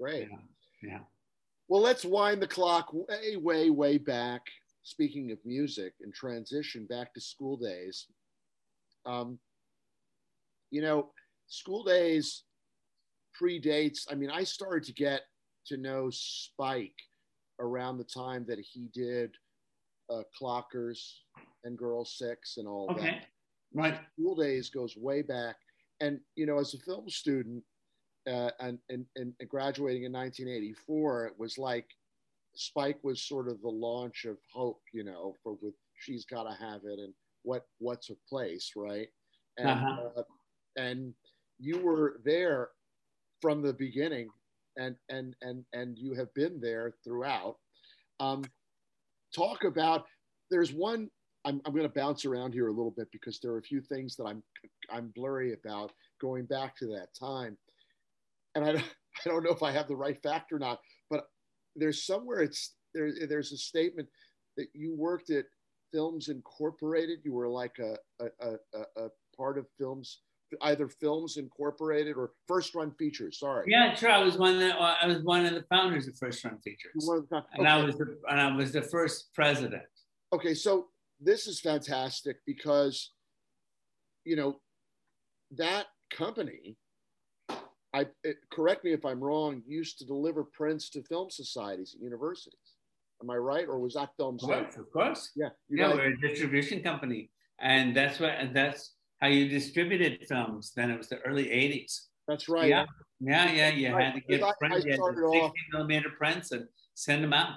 Great. Yeah. yeah. Well, let's wind the clock way, way, way back. Speaking of music and transition back to school days. Um, you know, school days predates. I mean, I started to get to know Spike around the time that he did uh, Clockers and Girl Six and all Okay. that. Right. School days goes way back, and you know, as a film student, uh, and, and and graduating in 1984, it was like Spike was sort of the launch of hope, you know, for with She's Gotta Have It and what what took place, right? And Uh-huh. uh, and you were there from the beginning, and and and and you have been there throughout. Um, talk about there's one. I'm, I'm going to bounce around here a little bit because there are a few things that I'm I'm blurry about going back to that time, and I don't, I don't know if I have the right fact or not, but there's somewhere it's there. There's a statement that you worked at Films Incorporated. You were like a a, a, a part of Films, either Films Incorporated or First Run Features. Sorry. Yeah, sure. I was one that I was one of the founders of First Run Features, the- and I was the and I was the first president. okay so this is fantastic because you know that company i it, correct me if i'm wrong used to deliver prints to film societies at universities am i right or was that film Of course, of course. yeah you Yeah, guys- we're a distribution company, and that's what and that's how you distributed films. Then it was the early '80s. that's right Yeah, yeah, yeah. You had to get I- I prints, had started 16 off- millimeter prints and send them out.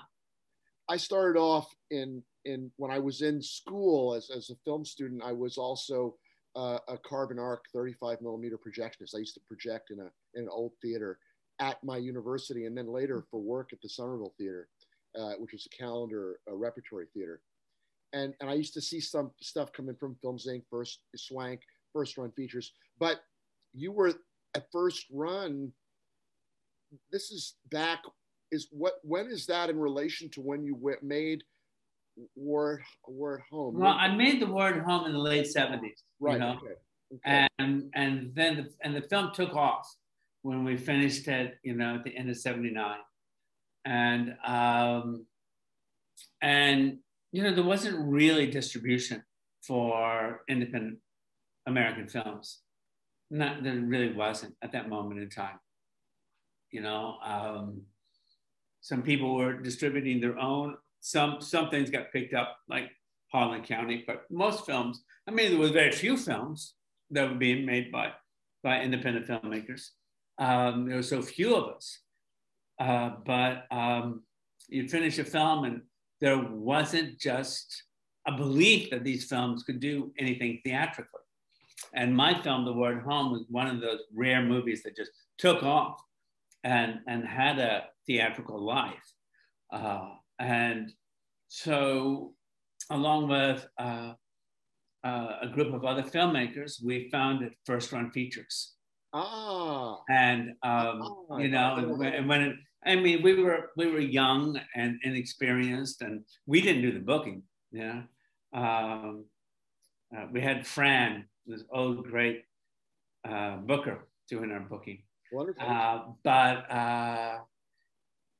i started off in in when i was in school as, as a film student i was also uh, a carbon arc 35 millimeter projectionist. I used to project in a in an old theater at my university and then later for work at the somerville theater uh, which was a calendar a repertory theater. And and i used to see some stuff coming from films inc first swank first run features. But you were at first run this is back is what when is that in relation to when you w- made war at home Well, I made the word home in the late '70s. right You know? okay. okay. and and then the, and the film took off when we finished it you know at the end of 79 and um and you know there wasn't really distribution for independent american films not there really wasn't at that moment in time you know um some people were distributing their own some some things got picked up like Harlan County, but most films, I mean, there were very few films that were being made by, by independent filmmakers. Um, there were so few of us. Uh, but um, you'd finish a film and there wasn't just a belief that these films could do anything theatrically. And my film, The War at Home, was one of those rare movies that just took off and, and had a theatrical life. Uh, and so along with uh, uh, a group of other filmmakers, we founded First Run Features. ah And um, Ah, you know, and when, and when it, I mean, we were we were young and inexperienced, and we didn't do the booking. You know, um, uh, we had Fran, this old great uh, booker, doing our booking. wonderful Uh, but uh,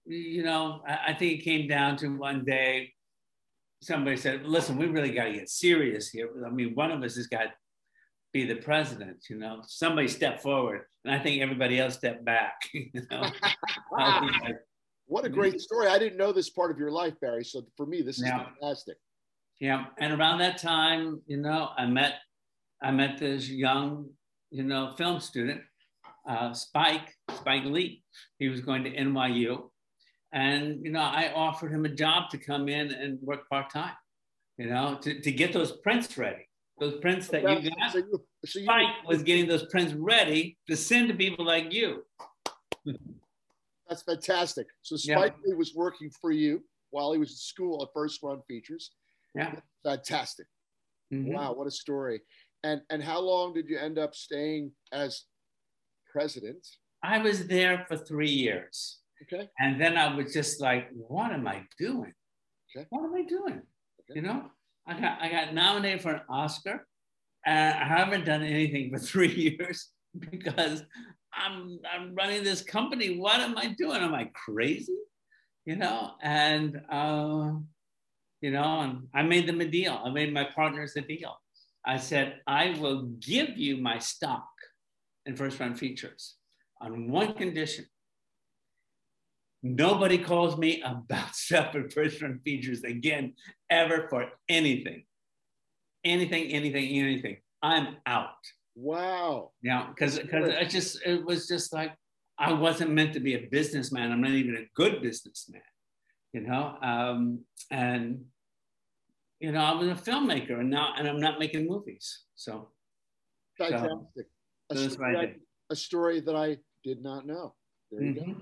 you know, I, I think it came down to one day somebody said, "Listen, we really got to get serious here. I mean, one of us has got to be the president." You know, somebody stepped forward, and I think everybody else stepped back. You know, I like, what a great story i didn't know this part of your life barry so for me this is Yeah. fantastic Yeah, and around that time, you know, I met I met this young, you know, film student, uh, Spike Spike Lee. He was going to NYU, and you know, I offered him a job to come in and work part time, you know, to, to get those prints ready. Those prints that you got. so you, so you Spike was getting those prints ready to send to people like you. that's fantastic so Yeah. spike Lee was working for you while he was in school at first run features Yeah. fantastic Mhm. Wow, what a story! And and how long did you end up staying as president? I was there for three years. Okay, And then I was just like, what am I doing? Okay. What am I doing? Okay. You know, I got I got nominated for an Oscar, and I haven't done anything for three years. because I'm I'm running this company. What am I doing? Am I crazy? You know, and uh, you know, and I made them a deal. I made my partners a deal. I said, I will give you my stock in first run features on one condition. Nobody calls me about first run features again, ever for anything. Anything, anything, anything. I'm out. Wow. Yeah, because because it just it was just like I wasn't meant to be a businessman. I'm not even a good businessman, you know. Um, and you know, I was a filmmaker, and now and I'm not making movies. So fantastic. So, a, story I, a, story that I did not know. There you mm-hmm. go.